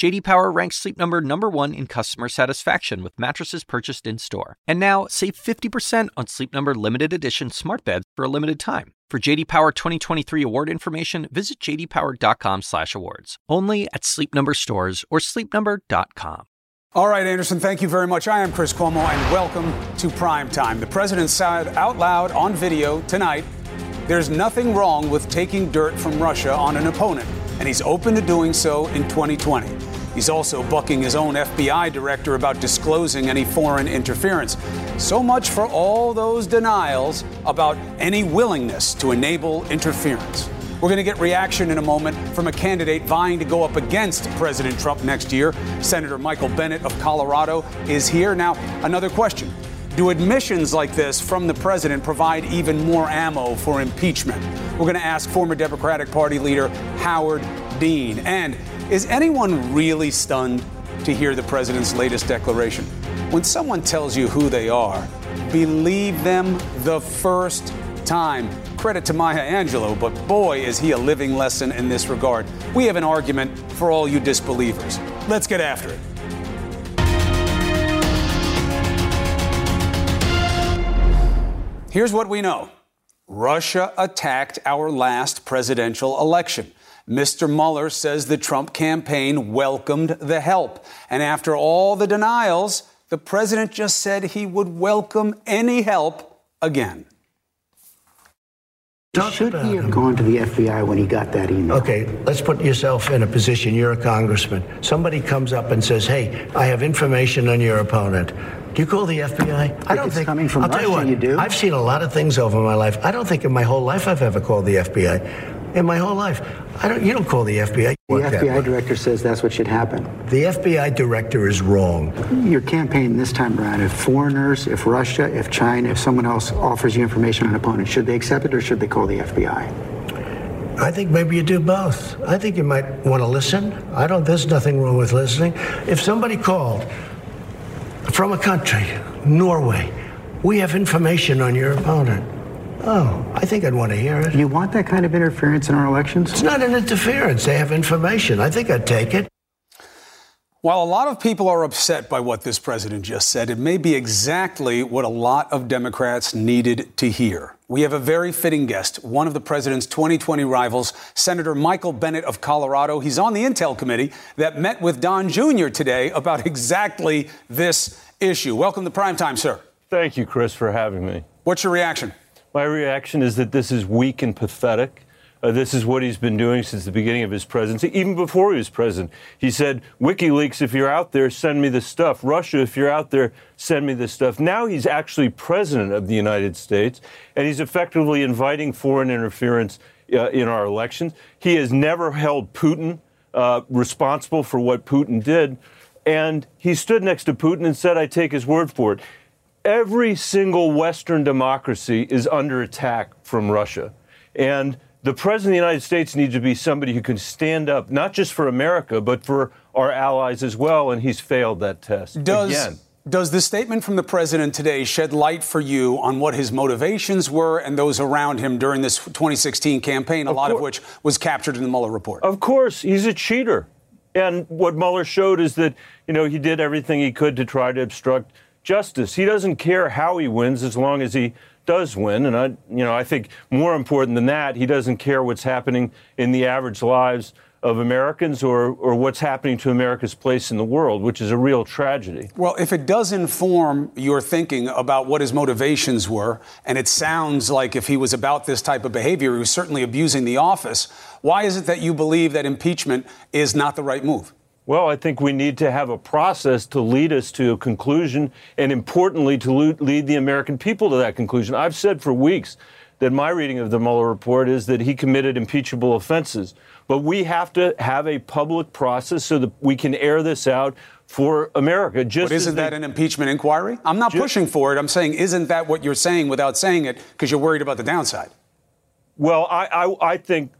JD Power ranks Sleep Number number 1 in customer satisfaction with mattresses purchased in-store. And now, save 50% on Sleep Number limited edition smart beds for a limited time. For JD Power 2023 award information, visit jdpower.com/awards. Only at Sleep Number stores or sleepnumber.com. All right, Anderson, thank you very much. I am Chris Cuomo, and welcome to Prime Time. The president said out loud on video tonight, "There's nothing wrong with taking dirt from Russia on an opponent, and he's open to doing so in 2020." He's also bucking his own FBI director about disclosing any foreign interference. So much for all those denials about any willingness to enable interference. We're going to get reaction in a moment from a candidate vying to go up against President Trump next year. Senator Michael Bennet of Colorado is here. Now, another question. Do admissions like this from the president provide even more ammo for impeachment? We're going to ask former Democratic Party leader Howard Dean. And is anyone really stunned to hear the president's latest declaration? When someone tells you who they are, believe them the first time. Credit to Maya Angelou, but boy, is he a living lesson in this regard. We have an argument for all you disbelievers. Let's get after it. Here's what we know Russia attacked our last presidential election. Mr. Mueller says the Trump campaign welcomed the help. And after all the denials, the president just said he would welcome any help again. Talk Should he have him. gone to the FBI when he got that email? Okay, let's put yourself in a position. You're a congressman. Somebody comes up and says, "Hey, I have information on your opponent." Do you call the FBI? I don't think coming from I'll Russia. Tell you, what, you do. I've seen a lot of things over my life. I don't think in my whole life I've ever called the FBI in my whole life. I don't. You don't call the FBI. The FBI director says that's what should happen. The FBI director is wrong. Your campaign this time around, if foreigners, if Russia, if China, if someone else offers you information on an opponent, should they accept it or should they call the FBI? I think maybe you do both. I think you might want to listen. I don't. There's nothing wrong with listening. If somebody called from a country, Norway, we have information on your opponent. Oh, I think I'd want to hear it. You want that kind of interference in our elections? It's not an interference. They have information. I think I'd take it. While a lot of people are upset by what this president just said, it may be exactly what a lot of Democrats needed to hear. We have a very fitting guest, one of the president's 2020 rivals, Senator Michael Bennet of Colorado. He's on the Intel Committee that met with Don Jr. today about exactly this issue. Welcome to Primetime, sir. Thank you, Chris, for having me. What's your reaction? My reaction is that this is weak and pathetic. Uh, this is what he's been doing since the beginning of his presidency, even before he was president. He said, WikiLeaks, if you're out there, send me the stuff. Russia, if you're out there, send me the stuff. Now he's actually president of the United States, and he's effectively inviting foreign interference uh, in our elections. He has never held Putin uh, responsible for what Putin did. And he stood next to Putin and said, I take his word for it every single Western democracy is under attack from Russia. And the President of the United States needs to be somebody who can stand up, not just for America, but for our allies as well. And he's failed that test. Does, again. Does the statement from the president today shed light for you on what his motivations were and those around him during this 2016 campaign, a of lot of which was captured in the Mueller report? Of course, he's a cheater. And what Mueller showed is that, you know, he did everything he could to try to obstruct justice. He doesn't care how he wins as long as he does win. And I, you know, I think more important than that, he doesn't care what's happening in the average lives of Americans or, or what's happening to America's place in the world, which is a real tragedy. Well, if it does inform your thinking about what his motivations were, and it sounds like if he was about this type of behavior, he was certainly abusing the office, why is it that you believe that impeachment is not the right move? Well, I think we need to have a process to lead us to a conclusion, and importantly, to lead the American people to that conclusion. I've said for weeks that my reading of the Mueller report is that he committed impeachable offenses. But we have to have a public process so that we can air this out for America. Just but isn't that an impeachment inquiry? I'm not just, pushing for it. I'm saying, isn't that what you're saying without saying it because you're worried about the downside? Well, I, I, I think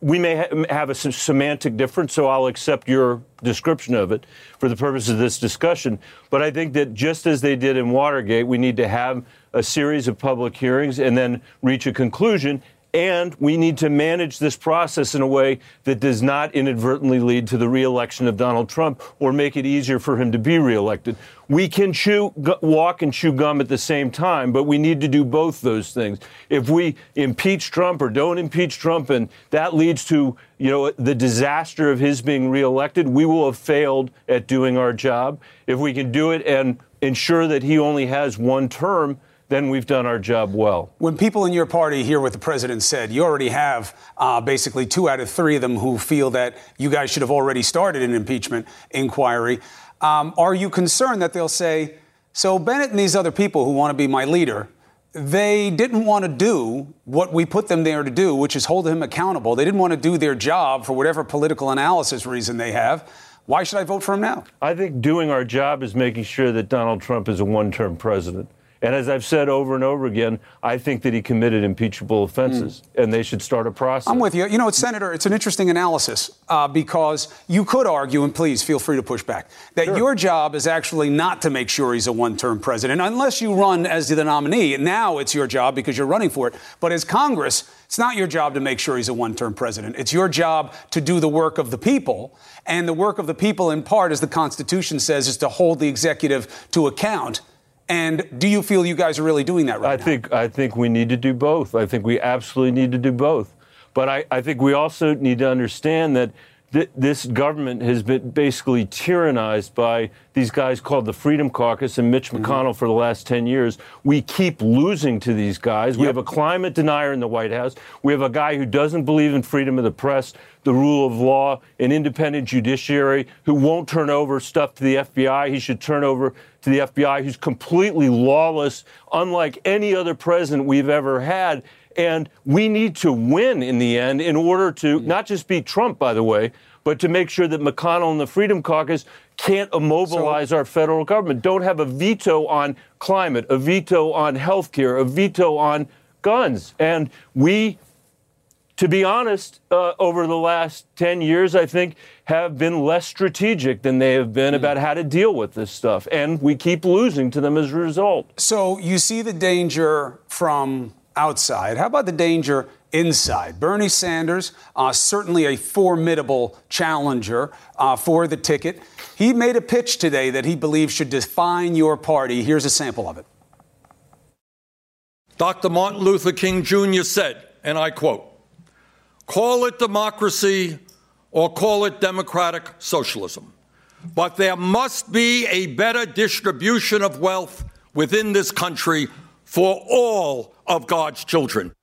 we may ha- have a semantic difference, so I'll accept your description of it for the purpose of this discussion. But I think that just as they did in Watergate, we need to have a series of public hearings and then reach a conclusion and we need to manage this process in a way that does not inadvertently lead to the reelection of Donald Trump or make it easier for him to be reelected. We can chew, walk and chew gum at the same time, but we need to do both those things. If we impeach Trump or don't impeach Trump, and that leads to you know the disaster of his being reelected, we will have failed at doing our job. If we can do it and ensure that he only has one term, then we've done our job well. When people in your party hear what the president said, you already have uh, basically two out of three of them who feel that you guys should have already started an impeachment inquiry. Um, are you concerned that they'll say, so Bennet and these other people who want to be my leader, they didn't want to do what we put them there to do, which is hold him accountable. They didn't want to do their job for whatever political analysis reason they have. Why should I vote for him now? I think doing our job is making sure that Donald Trump is a one term president. And as I've said over and over again, I think that he committed impeachable offenses, mm. and they should start a process. I'm with you. You know, Senator, it's an interesting analysis uh, because you could argue, and please feel free to push back, that sure. your job is actually not to make sure he's a one-term president, unless you run as the nominee. Now it's your job because you're running for it. But as Congress, it's not your job to make sure he's a one-term president. It's your job to do the work of the people, and the work of the people, in part, as the Constitution says, is to hold the executive to account. And do you feel you guys are really doing that right I now? think I think we need to do both. I think we absolutely need to do both. But I, I think we also need to understand that th- this government has been basically tyrannized by these guys called the Freedom Caucus and Mitch mm-hmm. McConnell mm-hmm. for the last 10 years. We keep losing to these guys. Yep. We have a climate denier in the White House. We have a guy who doesn't believe in freedom of the press, the rule of law, an independent judiciary who won't turn over stuff to the FBI. He should turn over to the FBI who's completely lawless, unlike any other president we've ever had. And we need to win in the end in order to not just beat Trump, by the way, but to make sure that McConnell and the Freedom Caucus can't immobilize so, our federal government, don't have a veto on climate, a veto on health care, a veto on guns. And we to be honest, uh, over the last 10 years, I think, have been less strategic than they have been mm. about how to deal with this stuff. And we keep losing to them as a result. So you see the danger from outside. How about the danger inside? Bernie Sanders, uh, certainly a formidable challenger uh, for the ticket. He made a pitch today that he believes should define your party. Here's a sample of it. Dr. Martin Luther King Jr. said, and I quote, Call it democracy or call it democratic socialism. But there must be a better distribution of wealth within this country for all of God's children.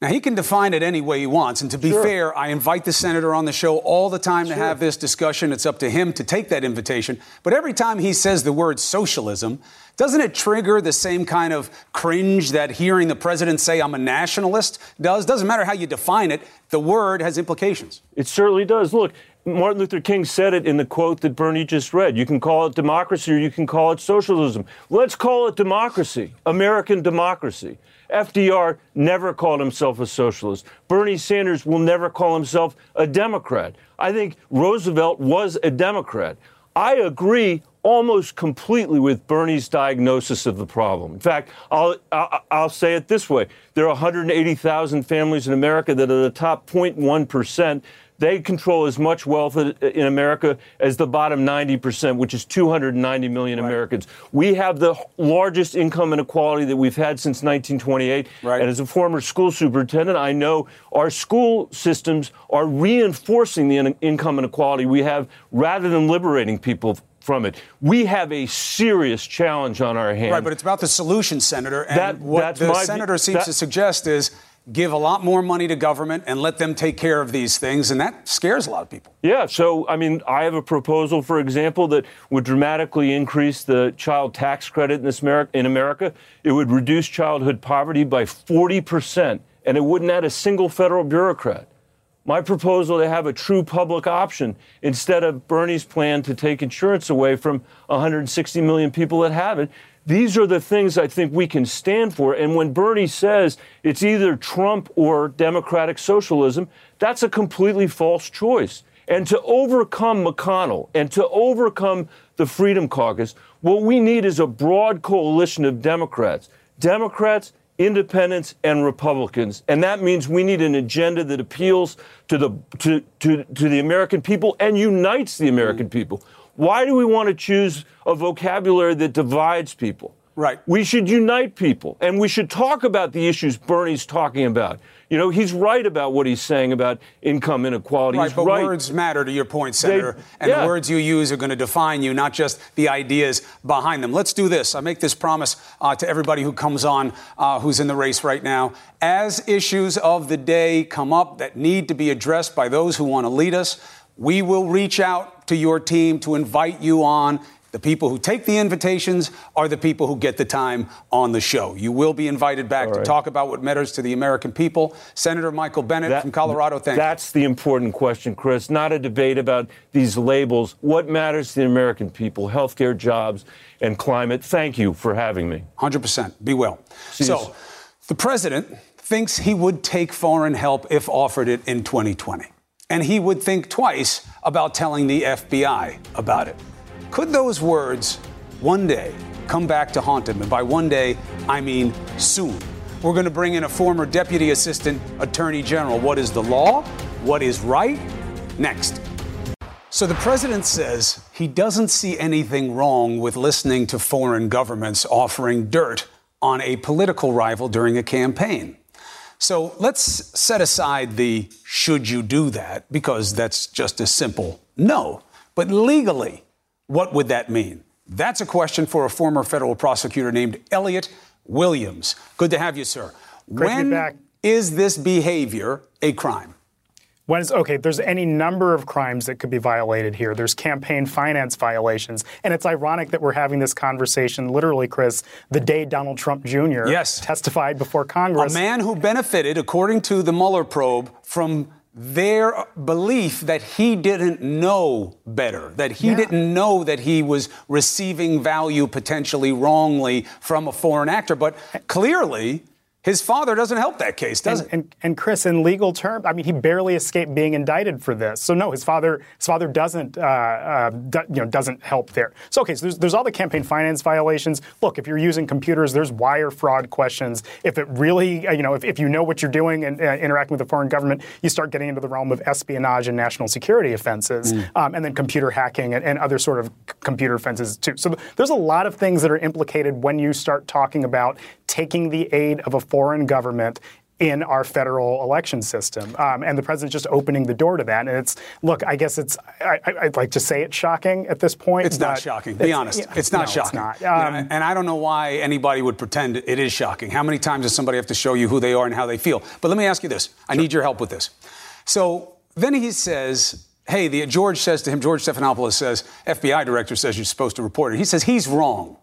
Now, he can define it any way he wants. And to be sure. fair, I invite the senator on the show all the time sure. to have this discussion. It's up to him to take that invitation. But every time he says the word socialism, doesn't it trigger the same kind of cringe that hearing the president say, I'm a nationalist does? Doesn't matter how you define it, the word has implications. It certainly does. Look, Martin Luther King said it in the quote that Bernie just read. You can call it democracy or you can call it socialism. Let's call it democracy, American democracy. FDR never called himself a socialist. Bernie Sanders will never call himself a Democrat. I think Roosevelt was a Democrat. I agree almost completely with Bernie's diagnosis of the problem. In fact, I'll, I'll, I'll say it this way there are 180,000 families in America that are the top 0.1% they control as much wealth in America as the bottom 90%, which is 290 million right. Americans. We have the largest income inequality that we've had since 1928. Right. And as a former school superintendent, I know our school systems are reinforcing the income inequality we have rather than liberating people from it. We have a serious challenge on our hands. Right, but it's about the solution, Senator. And that, what the senator seems that, to suggest is give a lot more money to government and let them take care of these things, and that scares a lot of people. Yeah, so I mean, I have a proposal, for example, that would dramatically increase the child tax credit in, this America, in America. It would reduce childhood poverty by 40%, and it wouldn't add a single federal bureaucrat. My proposal to have a true public option instead of Bernie's plan to take insurance away from 160 million people that have it These are the things I think we can stand for. And when Bernie says it's either Trump or democratic socialism, that's a completely false choice. And to overcome McConnell and to overcome the Freedom Caucus, what we need is a broad coalition of Democrats. Democrats, independents, and Republicans. And that means we need an agenda that appeals to the, to, to, to the American people and unites the American people. Why do we want to choose a vocabulary that divides people? Right. We should unite people and we should talk about the issues Bernie's talking about. You know, he's right about what he's saying about income inequality. Right, he's but right. words matter to your point, Senator. They- and yeah. the words you use are going to define you, not just the ideas behind them. Let's do this. I make this promise uh, to everybody who comes on, uh, who's in the race right now. As issues of the day come up that need to be addressed by those who want to lead us, we will reach out to your team to invite you on. The people who take the invitations are the people who get the time on the show. You will be invited back All to talk about what matters to the American people. Senator Michael Bennet That- from Colorado, thank you. That's the important question, Chris. Not a debate about these labels. What matters to the American people? Healthcare, jobs, and climate. Thank you for having me. 100%. Be well. You so, the president thinks he would take foreign help if offered it in 2020. And he would think twice about telling the FBI about it. Could those words one day come back to haunt him? And by one day, I mean soon. We're going to bring in a former deputy assistant attorney general. What is the law? What is right? Next. So the president says he doesn't see anything wrong with listening to foreign governments offering dirt on a political rival during a campaign. So let's set aside the should you do that because that's just a simple no. But legally, what would that mean? That's a question for a former federal prosecutor named Elliot Williams. Good to have you, sir. Great back. is this behavior a crime? When is, okay, there's any number of crimes that could be violated here. There's campaign finance violations. And it's ironic that we're having this conversation, literally, Chris, the day Donald Trump Jr. Yes. testified before Congress. A man who benefited, according to the Mueller probe, from their belief that he didn't know better, that he Yeah. didn't know that he was receiving value potentially wrongly from a foreign actor. But clearly, his father doesn't help that case, does and, it? and, and Chris, in legal terms, I mean, he barely escaped being indicted for this. So no, his father, his father doesn't, uh, uh, do- you know, doesn't help there. So okay, so there's, there's all the campaign finance violations. Look, if you're using computers, there's wire fraud questions. If it really, uh, you know, if, if you know what you're doing and uh, interacting with the foreign government, you start getting into the realm of espionage and national security offenses, um, and then computer hacking and, and other sort of c- computer offenses too. So there's a lot of things that are implicated when you start talking about taking the aid of a foreign government in our federal election system. Um, and the president's just opening the door to that. And it's, look, I guess it's, I, I, I'd like to say it's shocking at this point. It's not shocking. Be honest. yeah, it's not no, shocking. It's not. You Um, know, and I don't know why anybody would pretend it is shocking. How many times does somebody have to show you who they are and how they feel? But let me ask you this. I need your help with this. So then he says, hey, the, George says to him, George Stephanopoulos says, FBI director says you're supposed to report it. He says he's wrong.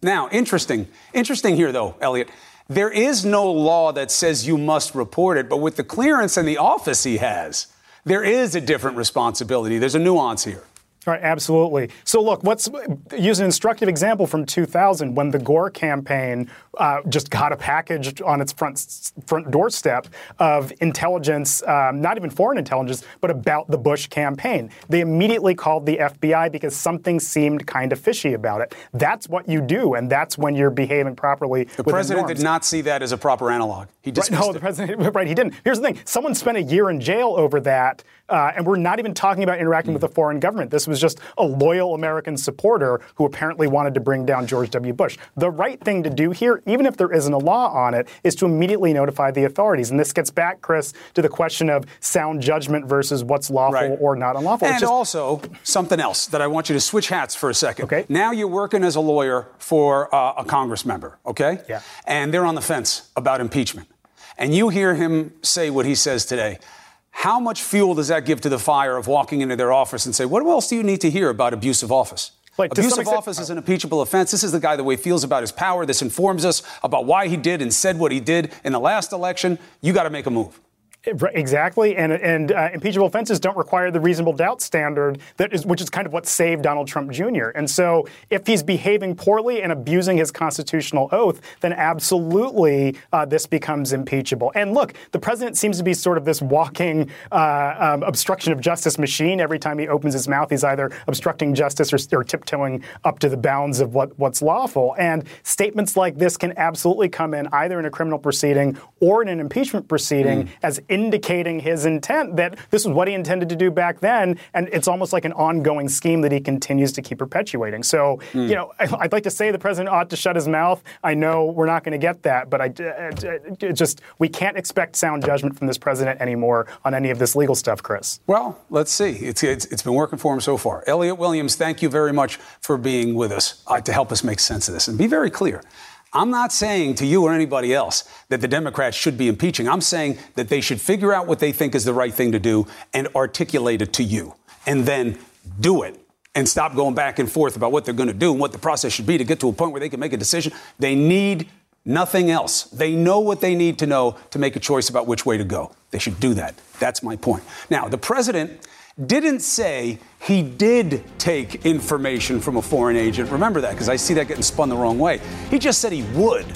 Now, interesting. Interesting here, though, Elliot. There is no law that says you must report it, but with the clearance and the office he has, there is a different responsibility. There's a nuance here. Right, absolutely. So, look, let's use an instructive example from 2000 when the Gore campaign uh, just got a package on its front front doorstep of intelligence, um, not even foreign intelligence, but about the Bush campaign. They immediately called the FBI because something seemed kind of fishy about it. That's what you do, and that's when you're behaving properly. The president did not see that as a proper analog. He Right, no, it. the president, right, he didn't. Here's the thing someone spent a year in jail over that, uh, and we're not even talking about interacting with a foreign government. This was just a loyal American supporter who apparently wanted to bring down George W. Bush. The right thing to do here, even if there isn't a law on it, is to immediately notify the authorities. And this gets back, Chris, to the question of sound judgment versus what's lawful Right. or not unlawful. And just- also, something else that I want you to switch hats for a second. Okay. Now you're working as a lawyer for uh, a Congress member, okay? Yeah. And they're on the fence about impeachment. And you hear him say what he says today. How much fuel does that give to the fire of walking into their office and say, what else do you need to hear about abuse of office? Like, Abuse of office is an impeachable offense. This is the guy the way he feels about his power. This informs us about why he did and said what he did in the last election. You got to make a move. Exactly, and and uh, impeachable offenses don't require the reasonable doubt standard that is, which is kind of what saved Donald Trump Jr. And so, if he's behaving poorly and abusing his constitutional oath, then absolutely uh, this becomes impeachable. And look, the president seems to be sort of this walking uh, um, obstruction of justice machine. Every time he opens his mouth, he's either obstructing justice or, or tiptoeing up to the bounds of what, what's lawful. And statements like this can absolutely come in either in a criminal proceeding or in an impeachment proceeding mm. as indicating his intent that this is what he intended to do back then, and it's almost like an ongoing scheme that he continues to keep perpetuating. So, mm. you know, I'd like to say the president ought to shut his mouth. I know we're not going to get that, but I just we can't expect sound judgment from this president anymore on any of this legal stuff, Chris. Well, let's see. It's it's, it's been working for him so far. Elliot Williams, thank you very much for being with us uh, to help us make sense of this and be very clear. I'm not saying to you or anybody else that the Democrats should be impeaching. I'm saying that they should figure out what they think is the right thing to do and articulate it to you and then do it and stop going back and forth about what they're going to do and what the process should be to get to a point where they can make a decision. They need nothing else. They know what they need to know to make a choice about which way to go. They should do that. That's my point. Now, the president didn't say he did take information from a foreign agent. Remember that, because I see that getting spun the wrong way. He just said he would.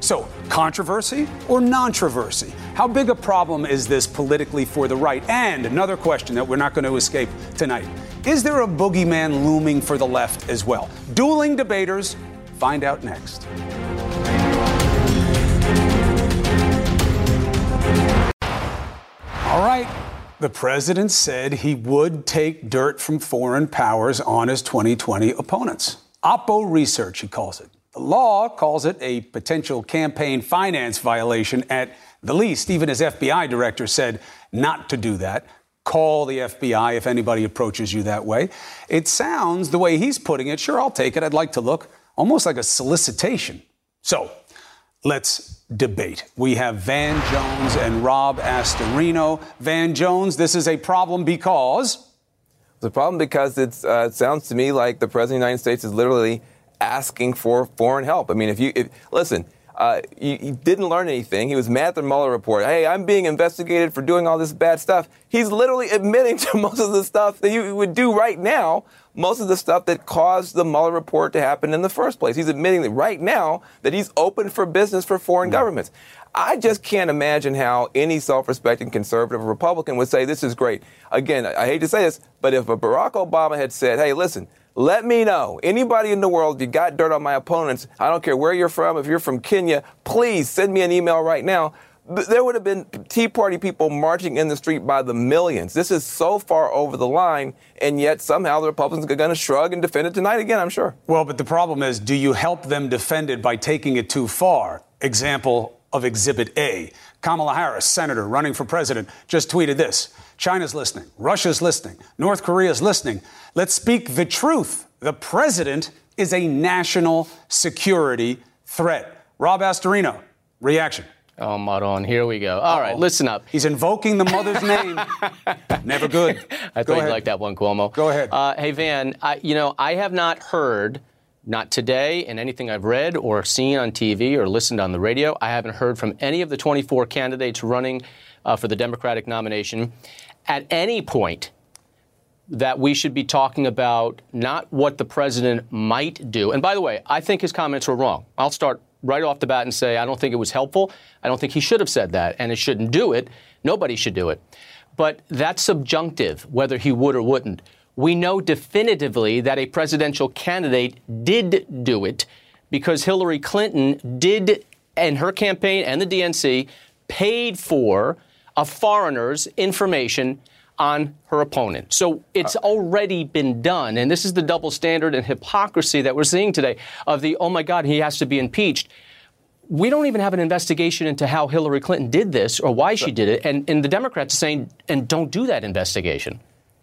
So, controversy or controversy? How big a problem is this politically for the right? And another question that we're not going to escape tonight is there a boogeyman looming for the left as well? Dueling debaters, find out next. All right. The president said he would take dirt from foreign powers on his 2020 opponents. Oppo research, he calls it. The law calls it a potential campaign finance violation at the least. Even his FBI director said not to do that. Call the FBI if anybody approaches you that way. It sounds, the way he's putting it, sure, I'll take it. I'd like to look almost like a solicitation. So let's debate. We have Van Jones and Rob Astorino. Van Jones, this is a problem because. A problem because uh, it sounds to me like the President of the United States is literally asking for foreign help. I mean, if you if, listen, uh, he, he, didn't learn anything. He was mad at the Mueller report. Hey, I'm being investigated for doing all this bad stuff. He's literally admitting to most of the stuff that you would do right now, most of the stuff that caused the Mueller report to happen in the first place. He's admitting that right now that he's open for business for foreign governments. I just can't imagine how any self-respecting conservative Republican would say this is great. Again, I hate to say this, but if a Barack Obama had said, "Hey, listen," Let me know. Anybody in the world, you got dirt on my opponents, I don't care where you're from, if you're from Kenya, please send me an email right now. There would have been Tea Party people marching in the street by the millions. This is so far over the line, and yet somehow the Republicans are going to shrug and defend it tonight again, I'm sure. Well, but the problem is do you help them defend it by taking it too far? Example of Exhibit A. Kamala Harris, senator running for president, just tweeted this China's listening, Russia's listening, North Korea's listening. Let's speak the truth. The president is a national security threat. Rob Astorino, reaction. Oh, Maron, here we go. All Uh-oh. right, listen up. He's invoking the mother's name. Never good. I Go thought ahead. you'd like that one, Cuomo. Go ahead. Uh, hey, Van, I, you know, I have not heard, not today, in anything I've read or seen on TV or listened on the radio, I haven't heard from any of the 24 candidates running uh, for the Democratic nomination at any point that we should be talking about not what the president might do. And by the way, I think his comments were wrong. I'll start right off the bat and say I don't think it was helpful. I don't think he should have said that, and it shouldn't do it. Nobody should do it. But that's subjunctive, whether he would or wouldn't. We know definitively that a presidential candidate did do it because Hillary Clinton did, and her campaign and the DNC, paid for a foreigner's information on her opponent. So it's uh, already been done. And this is the double standard and hypocrisy that we're seeing today of the, oh my God, he has to be impeached. We don't even have an investigation into how Hillary Clinton did this or why she did it. And, and the Democrats are saying, and don't do that investigation.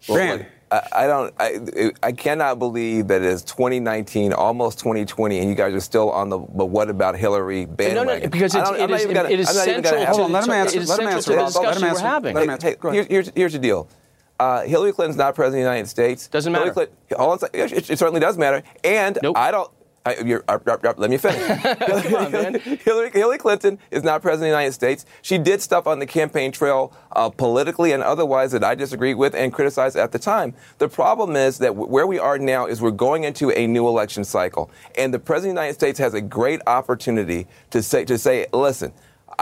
Well, I, don't. I, I cannot believe that it is 2019, almost 2020, and you guys are still on the. But what about Hillary bandwagon? No, no, because it's, it is, gonna, it is central. Hold on, let him answer. Let him answer. The discussion we're having. Hey, hey, hey, here's, here's the deal. Uh, Hillary Clinton's not president of the United States. Doesn't matter. Clinton, it, it, certainly does matter. And nope. I don't. I, uh, uh, uh, let me finish. on, Hillary, Hillary, Clinton is not president of the United States. She did stuff on the campaign trail uh, politically and otherwise that I disagreed with and criticized at the time. The problem is that w- where we are now is we're going into a new election cycle, and the president of the United States has a great opportunity to say to say, listen.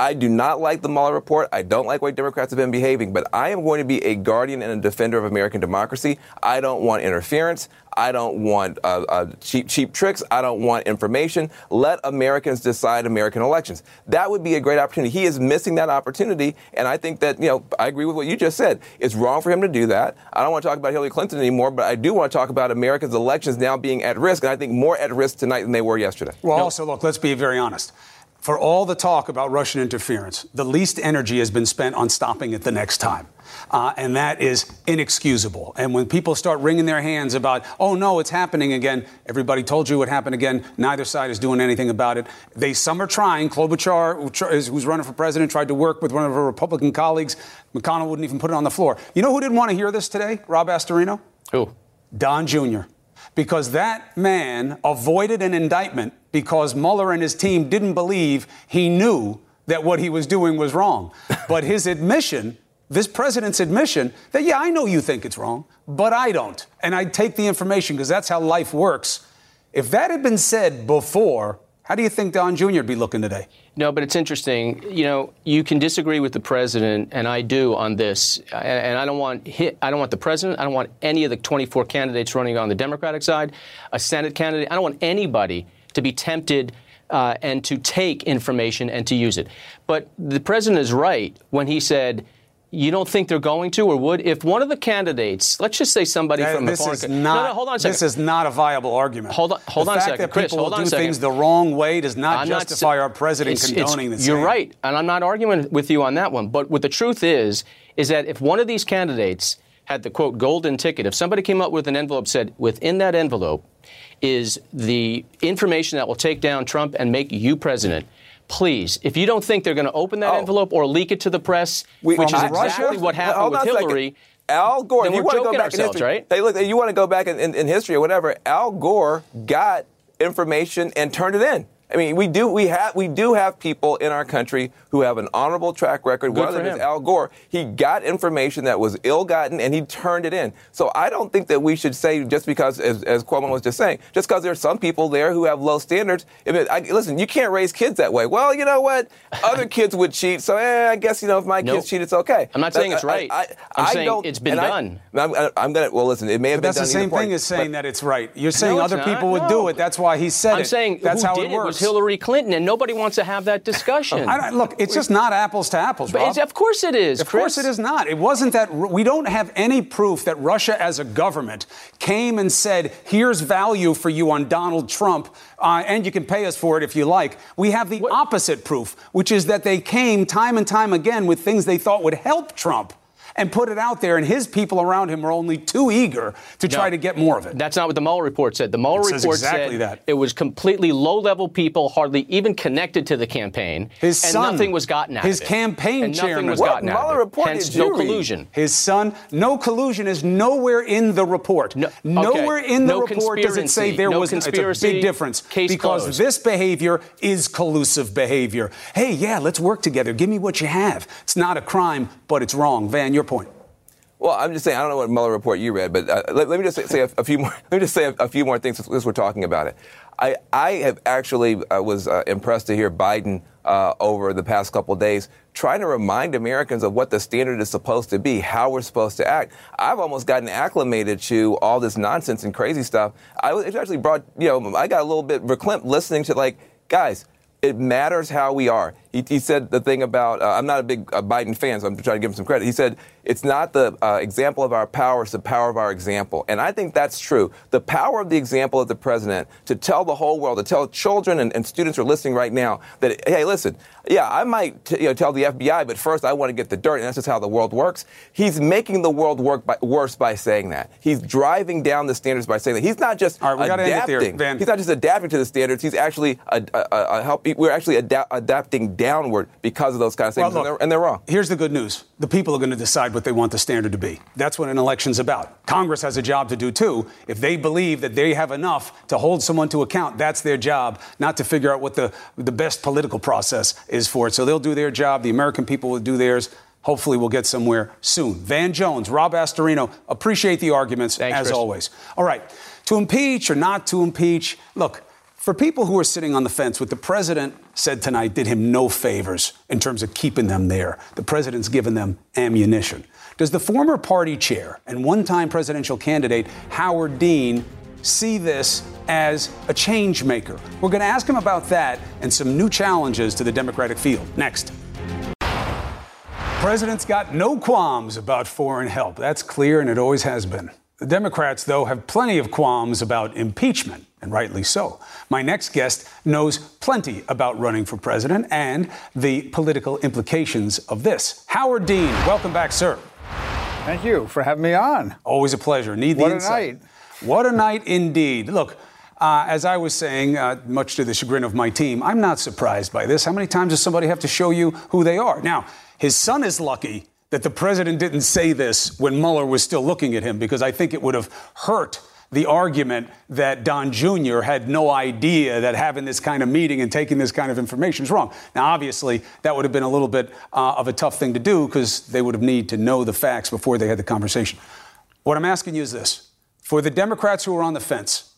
I do not like the Mueller report. I don't like way Democrats have been behaving, but I am going to be a guardian and a defender of American democracy. I don't want interference. I don't want uh, uh, cheap, cheap tricks. I don't want information. Let Americans decide American elections. That would be a great opportunity. He is missing that opportunity, and I think that you know I agree with what you just said. It's wrong for him to do that. I don't want to talk about Hillary Clinton anymore, but I do want to talk about Americans' elections now being at risk, and I think more at risk tonight than they were yesterday. Well, no. also look, let's be very honest for all the talk about Russian interference, the least energy has been spent on stopping it the next time. Uh, and that is inexcusable. And when people start wringing their hands about, oh no, it's happening again, everybody told you it happened again. Neither side is doing anything about it. They some are trying. Klobuchar, who's running for president, tried to work with one of her Republican colleagues. McConnell wouldn't even put it on the floor. You know who didn't want to hear this today? Rob Astorino. Who? Don Jr because that man avoided an indictment because Mueller and his team didn't believe he knew that what he was doing was wrong. but his admission, this president's admission, that, yeah, I know you think it's wrong, but I don't. And I take the information because that's how life works. If that had been said before, how do you think Don Jr. would be looking today? No, but it's interesting. You know, you can disagree with the president, and I do on this. And I don't want hit, I don't want the president. I don't want any of the 24 candidates running on the Democratic side, a Senate candidate. I don't want anybody to be tempted uh, and to take information and to use it. But the president is right when he said you don't think they're going to or would? If one of the candidates, let's just say somebody that, from this the foreign is not, no, no, hold on a second. This is not a viable argument. Hold on, hold the on fact a second. that Chris, people hold on do a things the wrong way does not I'm justify not, our president it's, condoning it's, the You're same. right, and I'm not arguing with you on that one. But what the truth is, is that if one of these candidates had the quote golden ticket, if somebody came up with an envelope said within that envelope is the information that will take down Trump and make you president please, if you don't think they're going to open that oh. envelope or leak it to the press, we, which is exactly Russia? what happened with Hillary. Al Gore, then you want to go back in history, right? Hey, look, you want to go back in, in, in history or whatever. Al Gore got information and turned it in. I mean, we do we have we do have people in our country who have an honorable track record. Good One of them him. is Al Gore. He got information that was ill-gotten and he turned it in. So I don't think that we should say just because, as, as Cuomo was just saying, just because there are some people there who have low standards. I mean, I, listen, you can't raise kids that way. Well, you know what? Other kids would cheat, so eh, I guess you know if my nope. kids cheat, it's okay. I'm not saying it's right. I, am saying it's been done. I, am gonna. Well, listen, it may have but been that's the same thing as saying that it's right. You're saying no, other not. people would no. do it. That's why he said I'm it. I'm saying that's who how did it works. Hillary Clinton and nobody wants to have that discussion. I, look, it's just not apples to apples, Rob. of course it is. Of Chris. course it is not. It wasn't that we don't have any proof that Russia, as a government, came and said, "Here's value for you on Donald Trump, uh, and you can pay us for it if you like." We have the what? opposite proof, which is that they came time and time again with things they thought would help Trump and put it out there, and his people around him were only too eager to try to get more of it. That's not what the Mueller report said. The Mueller it report exactly said that. it was completely low-level people, hardly even connected to the campaign, his and son, nothing was gotten out his of it. campaign and chairman. Nothing was what gotten Mueller out of it. report Hence, did no collusion. His son, no collusion is nowhere in the report. No, okay. Nowhere in the no report does it say there no was conspiracy. it's a big difference Case because closed. this behavior is collusive behavior. Hey, yeah, let's work together. Give me what you have. It's not a crime, but it's wrong. Van, your point. Well, I'm just saying I don't know what Mueller report you read, but uh, let, let, me just say, say a, a, few more. Let me just say a, a, few more things as we're talking about it. I, I have actually uh, was uh, impressed to hear Biden uh, over the past couple days trying to remind Americans of what the standard is supposed to be, how we're supposed to act. I've almost gotten acclimated to all this nonsense and crazy stuff. I was, actually brought you know I got a little bit verklempt listening to like guys. It matters how we are. He, he said the thing about, uh, I'm not a big uh, Biden fan, so I'm trying to give him some credit. He said, it's not the uh, example of our power, it's the power of our example. And I think that's true. The power of the example of the president to tell the whole world, to tell children and, and students who are listening right now that, hey, listen, yeah, I might t- you know, tell the FBI, but first I want to get the dirt, and that's just how the world works. He's making the world work by, worse by saying that. He's driving down the standards by saying that. He's not just All right, we adapting. There. He's not just adapting to the standards. He's actually a, a, a help. We're actually adapting downward because of those kind of things, Well, look, and, they're, and they're wrong. Here's the good news. The people are going to decide what they want the standard to be. That's what an election's about. Congress has a job to do too. If they believe that they have enough to hold someone to account, that's their job, not to figure out what the, the best political process is for it. So they'll do their job. The American people will do theirs. Hopefully, we'll get somewhere soon. Van Jones, Rob Astorino, appreciate the arguments Thanks, as Chris. always. All right, to impeach or not to impeach, look, for people who are sitting on the fence, what the president said tonight did him no favors in terms of keeping them there. The president's given them ammunition. Does the former party chair and one time presidential candidate Howard Dean see this as a change maker? We're going to ask him about that and some new challenges to the Democratic field. Next. President's got no qualms about foreign help. That's clear, and it always has been. The Democrats, though, have plenty of qualms about impeachment, and rightly so. My next guest knows plenty about running for president and the political implications of this. Howard Dean, welcome back, sir. Thank you for having me on. Always a pleasure. Need the What a night. What a night indeed. Look, uh, as I was saying, uh, much to the chagrin of my team, I'm not surprised by this. How many times does somebody have to show you who they are? Now, his son is lucky that the president didn't say this when Mueller was still looking at him, because I think it would have hurt the argument that Don Jr. had no idea that having this kind of meeting and taking this kind of information is wrong. Now, obviously, that would have been a little bit uh, of a tough thing to do because they would have need to know the facts before they had the conversation. What I'm asking you is this: for the Democrats who are on the fence,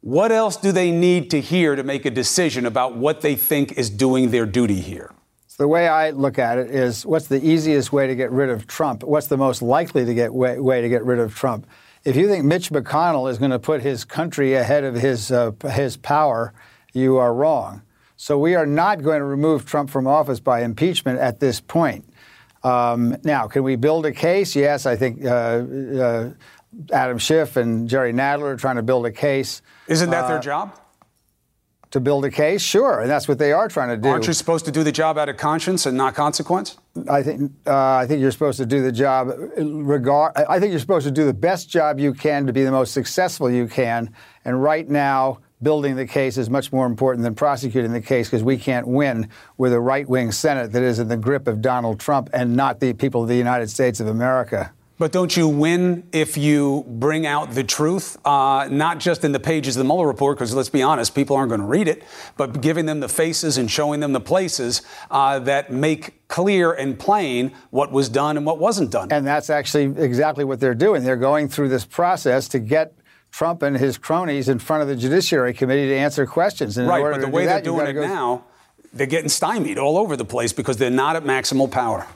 what else do they need to hear to make a decision about what they think is doing their duty here? The way I look at it is what's the easiest way to get rid of Trump? What's the most likely to get way, way to get rid of Trump? If you think Mitch McConnell is going to put his country ahead of his, uh, his power, you are wrong. So we are not going to remove Trump from office by impeachment at this point. Um, now, can we build a case? Yes, I think uh, uh, Adam Schiff and Jerry Nadler are trying to build a case. Isn't that Uh, their job? To build a case, sure, and that's what they are trying to do. Aren't you supposed to do the job out of conscience and not consequence? I think uh, I think you're supposed to do the job regard. I think you're supposed to do the best job you can to be the most successful you can. And right now, building the case is much more important than prosecuting the case because we can't win with a right-wing Senate that is in the grip of Donald Trump and not the people of the United States of America. But don't you win if you bring out the truth, uh, not just in the pages of the Mueller report, because let's be honest, people aren't going to read it, but giving them the faces and showing them the places uh, that make clear and plain what was done and what wasn't done. And that's actually exactly what they're doing. They're going through this process to get Trump and his cronies in front of the Judiciary Committee to answer questions. And right, but the to do way that, they're doing it go- now, they're getting stymied all over the place because they're not at maximal power.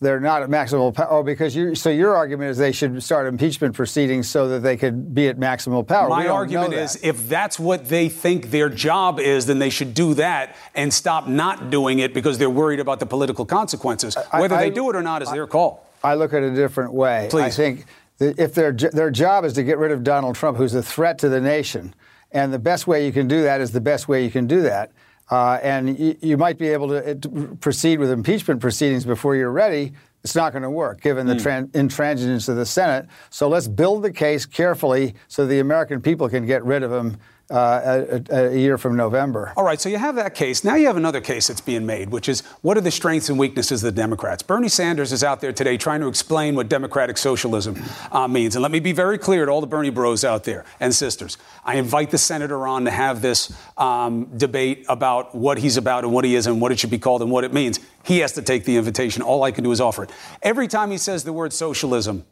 They're not at maximal power. Oh, because you. So your argument is they should start impeachment proceedings so that they could be at maximal power. My argument is if that's what they think their job is, then they should do that and stop not doing it because they're worried about the political consequences. Whether I- they do it or not is their call. I look at it a different way. Please. I think that if their their job is to get rid of Donald Trump, who's a threat to the nation, and the best way you can do that is the best way you can do that. Uh, and you, you might be able to, uh, to proceed with impeachment proceedings before you're ready. It's not going to work given the tran- intransigence of the Senate. So let's build the case carefully so the American people can get rid of him uh, a, a- year from November. All right, so you have that case. Now you have another case that's being made, which is what are the strengths and weaknesses of the Democrats? Bernie Sanders is out there today trying to explain what democratic socialism uh, means. And let me be very clear to all the Bernie bros out there and sisters. I invite the senator on to have this um, debate about what he's about and what he is and what it should be called and what it means. He has to take the invitation. All I can do is offer it. Every time he says the word socialism,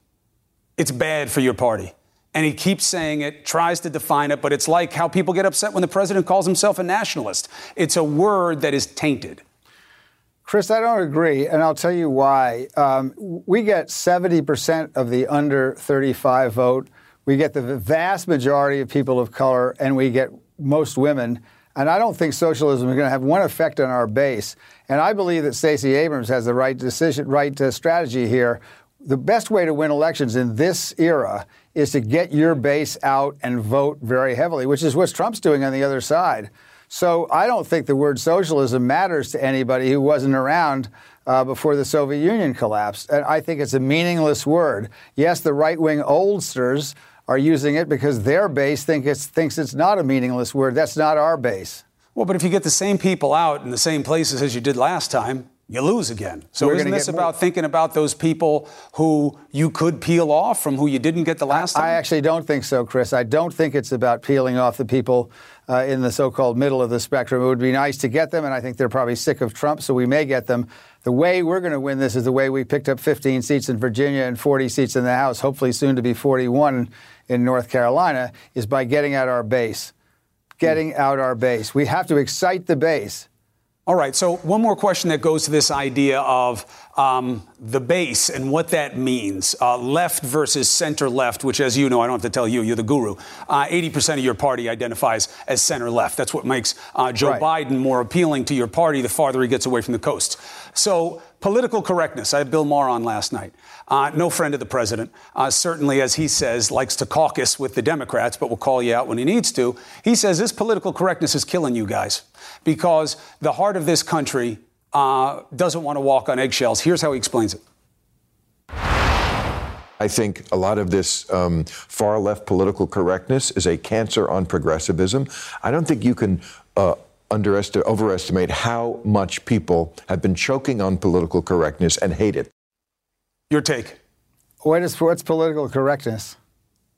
it's bad for your party. And he keeps saying it, tries to define it, but it's like how people get upset when the president calls himself a nationalist. It's a word that is tainted. Chris, I don't agree, and I'll tell you why. Um, we get 70% of the under 35 vote. We get the vast majority of people of color, and we get most women. And I don't think socialism is going to have one effect on our base. And I believe that Stacey Abrams has the right decision, right uh, strategy here. The best way to win elections in this era is to get your base out and vote very heavily, which is what Trump's doing on the other side. So I don't think the word socialism matters to anybody who wasn't around uh, before the Soviet Union collapsed. And I think it's a meaningless word. Yes, the right wing oldsters are using it because their base think it's, thinks it's not a meaningless word. That's not our base. Well, but if you get the same people out in the same places as you did last time, you lose again. So We're isn't this about more. thinking about those people who you could peel off from who you didn't get the last time? I actually don't think so, Chris. I don't think it's about peeling off the people uh, in the so-called middle of the spectrum. It would be nice to get them, and I think they're probably sick of Trump, so we may get them. The way we're going to win this is the way we picked up 15 seats in Virginia and 40 seats in the House, hopefully soon to be 41 in North Carolina, is by getting out our base. Getting out our base. We have to excite the base. All right. So one more question that goes to this idea of um, the base and what that means. Uh, left versus center left, which, as you know, I don't have to tell you, you're the guru. Uh, 80% of your party identifies as center left. That's what makes uh, Joe Right. Biden more appealing to your party the farther he gets away from the coast. So political correctness. I had Bill Maher on last night. Uh, no friend of the president. Uh, certainly, as he says, likes to caucus with the Democrats, but will call you out when he needs to. He says this political correctness is killing you guys because the heart of this country uh, doesn't want to walk on eggshells. Here's how he explains it. I think a lot of this um, far left political correctness is a cancer on progressivism. I don't think you can uh, underestimate, overestimate how much people have been choking on political correctness and hate it. Your take. What is, what's political correctness?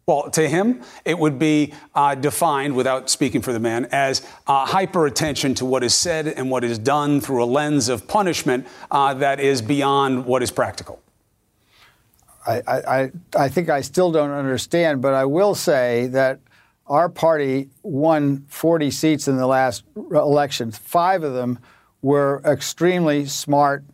Well, to him, it would be uh, defined, without speaking for the man, as uh, hyper attention to what is said and what is done through a lens of punishment uh, that is beyond what is practical. I, I, I think I still don't understand, but I will say that our party won 40 seats in the last election. Five of them were extremely smart,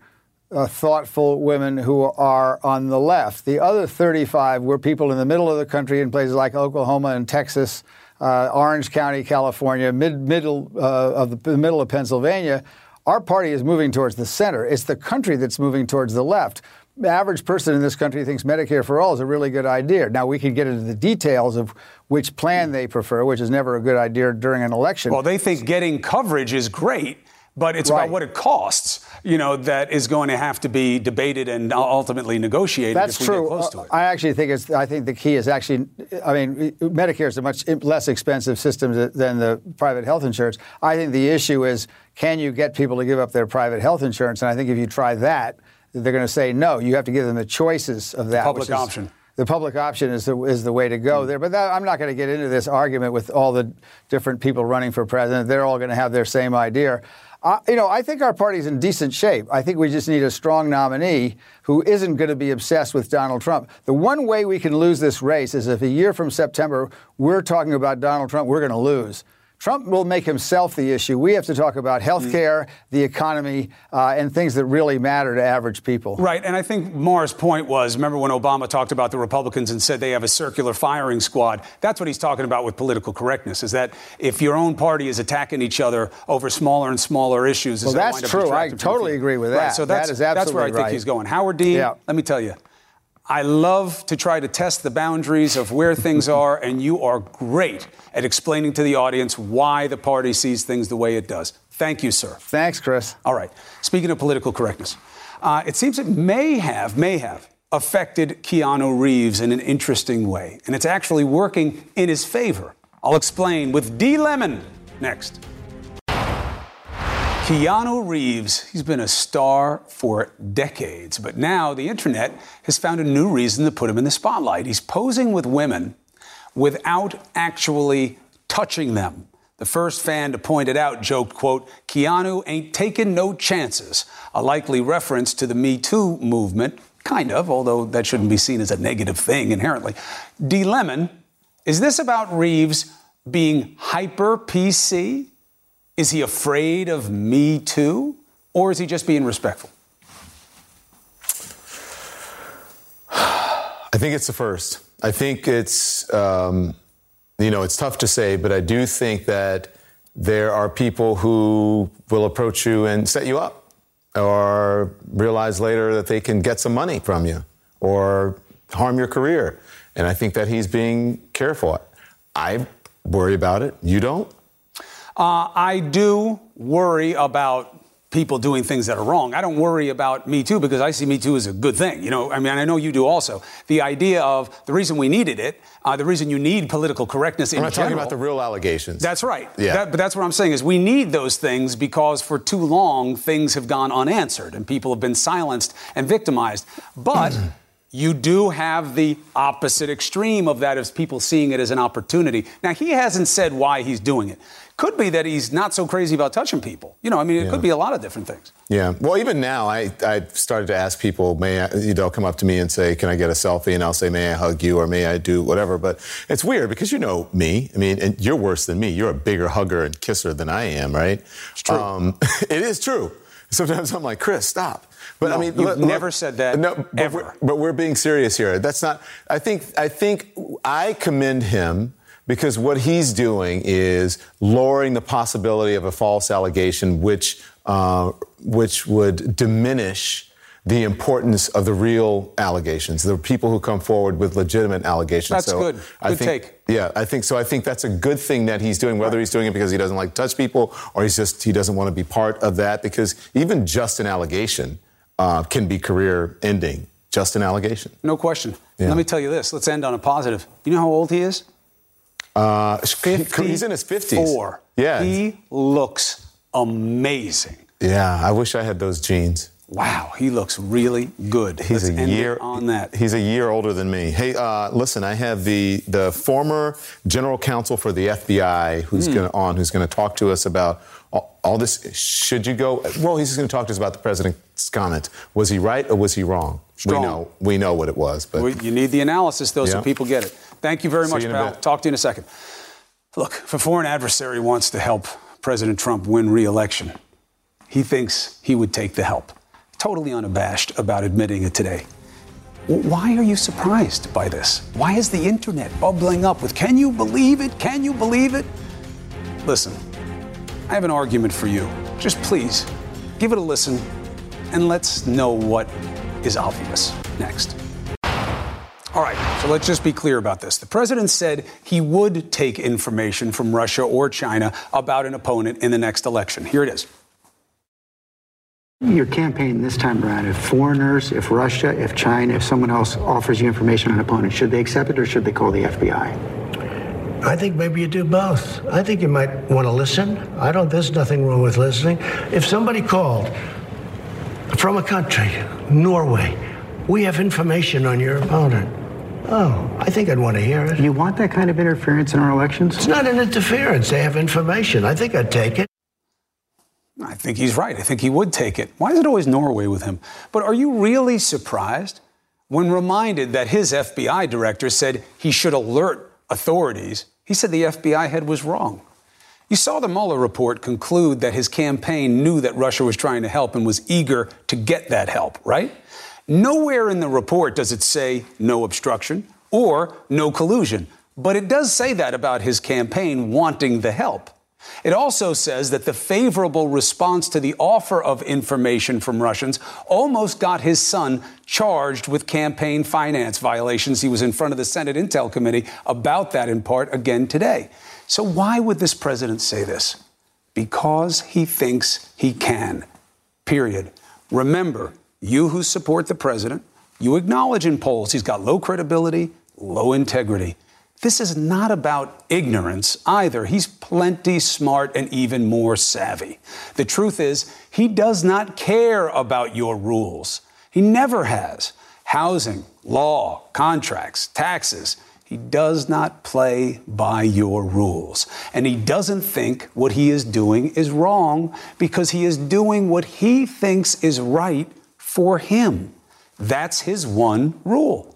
uh, thoughtful women who are on the left. The other 35 were people in the middle of the country in places like Oklahoma and Texas, uh, Orange County, California, mid, middle uh, of the, the middle of Pennsylvania. Our party is moving towards the center. It's the country that's moving towards the left. The average person in this country thinks Medicare for all is a really good idea. Now, we can get into the details of which plan they prefer, which is never a good idea during an election. Well, they think getting coverage is great, but it's about what it costs, you know, that is going to have to be debated and ultimately negotiated That's if we true. get close to it. I actually think it's. I think the key is actually. I mean, Medicare is a much less expensive system than the private health insurance. I think the issue is can you get people to give up their private health insurance? And I think if you try that, they're going to say no. You have to give them the choices of that. public which is- option. The public option is the, is the way to go there. But that, I'm not going to get into this argument with all the different people running for president. They're all going to have their same idea. Uh, you know, I think our party's in decent shape. I think we just need a strong nominee who isn't going to be obsessed with Donald Trump. The one way we can lose this race is if a year from September we're talking about Donald Trump, we're going to lose. Trump will make himself the issue. We have to talk about health care, the economy, uh, and things that really matter to average people. Right, and I think Maher's point was remember when Obama talked about the Republicans and said they have a circular firing squad? That's what he's talking about with political correctness, is that if your own party is attacking each other over smaller and smaller issues, Well, that's up true. I distracting from the totally agree with Right, that. so That that's, is that's where I absolutely think right. he's going. Howard Dean, Yeah. let me tell you. I love to try to test the boundaries of where things are, and you are great at explaining to the audience why the party sees things the way it does. Thank you, sir. Thanks, Chris. All right. Speaking of political correctness, uh, it seems it may have, may have affected Keanu Reeves in an interesting way, and it's actually working in his favor. I'll explain with D. Lemon next. Keanu Reeves, he's been a star for decades, but now the internet has found a new reason to put him in the spotlight. He's posing with women without actually touching them. The first fan to point it out joked, quote, Keanu ain't taking no chances, a likely reference to the Me Too movement, kind of, although that shouldn't be seen as a negative thing inherently. D. Lemon, is this about Reeves being hyper PC? Is he afraid of Me Too? Or is he just being respectful? I think it's the first. I think it's, um, you know, it's tough to say, but I do think that there are people who will approach you and set you up or realize later that they can get some money from you or harm your career. And I think that he's being careful. I worry about it. You don't? Uh, I do worry about people doing things that are wrong. I don't worry about Me Too because I see Me Too as a good thing. You know, I mean, I know you do also. The idea of the reason we needed it, uh, the reason you need political correctness in I'm not general. talking about the real allegations. That's right. Yeah. That- but that's what I'm saying is we need those things because for too long things have gone unanswered and people have been silenced and victimized. But you do have the opposite extreme of that as people seeing it as an opportunity. Now he hasn't said why he's doing it. Could be that he's not so crazy about touching people. You know, I mean, it Yeah. could be a lot of different things. Yeah. Well, even now, I I started to ask people. May I, they'll come up to me and say, "Can I get a selfie?" And I'll say, "May I hug you?" or "May I do whatever?" But it's weird because you know me. I mean, and you're worse than me. You're a bigger hugger and kisser than I am, right? It's true. Um, it is true. Sometimes I'm like, Chris, stop. But No, I mean, you've let- never said that, No, but ever. We're, but we're being serious here. That's not. I think. I think I commend him because what he's doing is lowering the possibility of a false allegation, which uh, which would diminish the importance of the real allegations, the people who come forward with legitimate allegations. That's good. I Good think, take. Yeah, I think so. I think that's a good thing that he's doing, whether he's doing it because he doesn't like to touch people or he's just he doesn't want to be part of that. Because even just an allegation uh, can be career ending. Just an allegation. No question. Yeah. Let me tell you this. Let's end on a positive. You know how old he is? Uh, he's in his fifties. Four. Yeah. He looks amazing. Yeah, I wish I had those genes. Wow, he looks really good. He's Let's a year on that. He's a year older than me. Hey, uh, listen, I have the the former general counsel for the FBI who's Hmm. going on, who's going to talk to us about all, all this. Should you go? Well, he's going to talk to us about the president's comment. Was he right or was he wrong? Strong. We know we know what it was, but We- You need the analysis, though, so people get it. Thank you very See much, you pal. Talk to you in a second. Look, if a foreign adversary wants to help President Trump win re-election, he thinks he would take the help. Totally unabashed about admitting it today. Why are you surprised by this? Why is the internet bubbling up with, can you believe it? Can you believe it? Listen, I have an argument for you. Just please give it a listen and let's know what is obvious next. All right, so let's just be clear about this. The president said he would take information from Russia or China about an opponent in the next election. Here it is. Your campaign this time around, if foreigners, if Russia, if China, if someone else offers you information on an opponent, should they accept it or should they call the FBI? I think maybe you do both. I think you might want to listen. I don't, there's nothing wrong with listening. If somebody called from a country, Norway, we have information on your opponent. Oh, I think I'd want to hear it. You want that kind of interference in our elections? It's not an interference. They have information. I think I'd take it. I think he's right. I think he would take it. Why is it always Norway with him? But are you really surprised when reminded that his FBI director said he should alert authorities? He said the FBI head was wrong. You saw the Mueller report conclude that his campaign knew that Russia was trying to help and was eager to get that help, right? Nowhere in the report does it say no obstruction or no collusion, but it does say that about his campaign wanting the help. It also says that the favorable response to the offer of information from Russians almost got his son charged with campaign finance violations. He was in front of the Senate Intel Committee about that in part again today. So, why would this president say this? Because he thinks he can. Period. Remember, you who support the president, you acknowledge in polls he's got low credibility, low integrity. This is not about ignorance either. He's plenty smart and even more savvy. The truth is, he does not care about your rules. He never has. Housing, law, contracts, taxes. He does not play by your rules. And he doesn't think what he is doing is wrong because he is doing what he thinks is right for him. That's his one rule.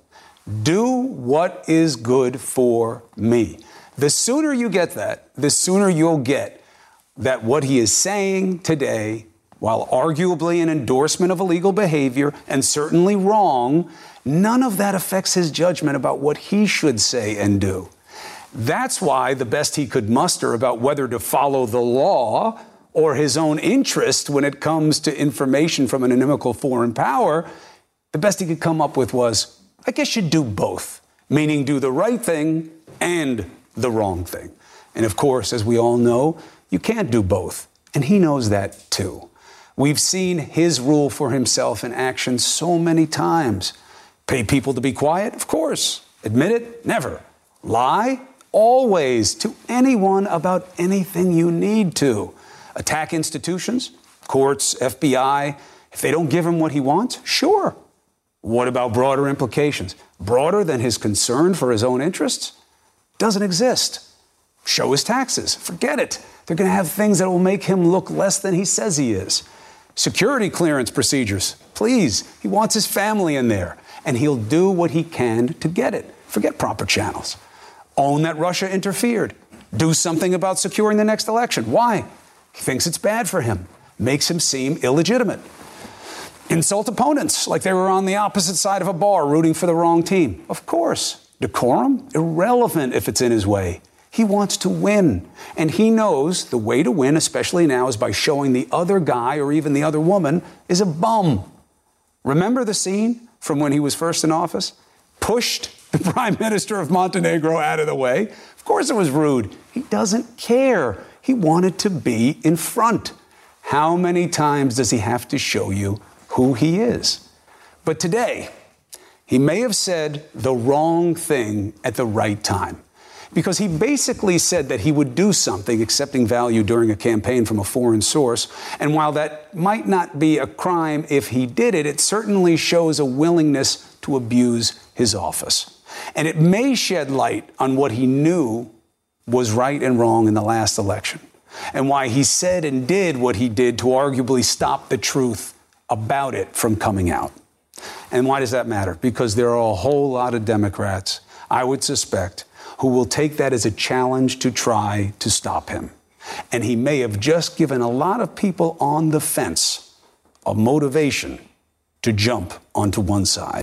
Do what is good for me. The sooner you get that, the sooner you'll get that what he is saying today, while arguably an endorsement of illegal behavior and certainly wrong, none of that affects his judgment about what he should say and do. That's why the best he could muster about whether to follow the law or his own interest when it comes to information from an inimical foreign power, the best he could come up with was, I guess you'd do both, meaning do the right thing and the wrong thing. And of course, as we all know, you can't do both. And he knows that too. We've seen his rule for himself in action so many times. Pay people to be quiet? Of course. Admit it? Never. Lie? Always. To anyone about anything you need to. Attack institutions? Courts, FBI? If they don't give him what he wants? Sure. What about broader implications? Broader than his concern for his own interests? Doesn't exist. Show his taxes. Forget it. They're going to have things that will make him look less than he says he is. Security clearance procedures. Please. He wants his family in there. And he'll do what he can to get it. Forget proper channels. Own that Russia interfered. Do something about securing the next election. Why? He thinks it's bad for him. Makes him seem illegitimate. Insult opponents like they were on the opposite side of a bar rooting for the wrong team. Of course. Decorum? Irrelevant if it's in his way. He wants to win. And he knows the way to win, especially now, is by showing the other guy or even the other woman is a bum. Remember the scene from when he was first in office? Pushed the prime minister of Montenegro out of the way. Of course, it was rude. He doesn't care. He wanted to be in front. How many times does he have to show you who he is? But today, he may have said the wrong thing at the right time because he basically said that he would do something accepting value during a campaign from a foreign source. And while that might not be a crime if he did it, it certainly shows a willingness to abuse his office. And it may shed light on what he knew was right and wrong in the last election and why he said and did what he did to arguably stop the truth about it from coming out. And why does that matter? Because there are a whole lot of Democrats, I would suspect, who will take that as a challenge to try to stop him. And he may have just given a lot of people on the fence a motivation to jump onto one side.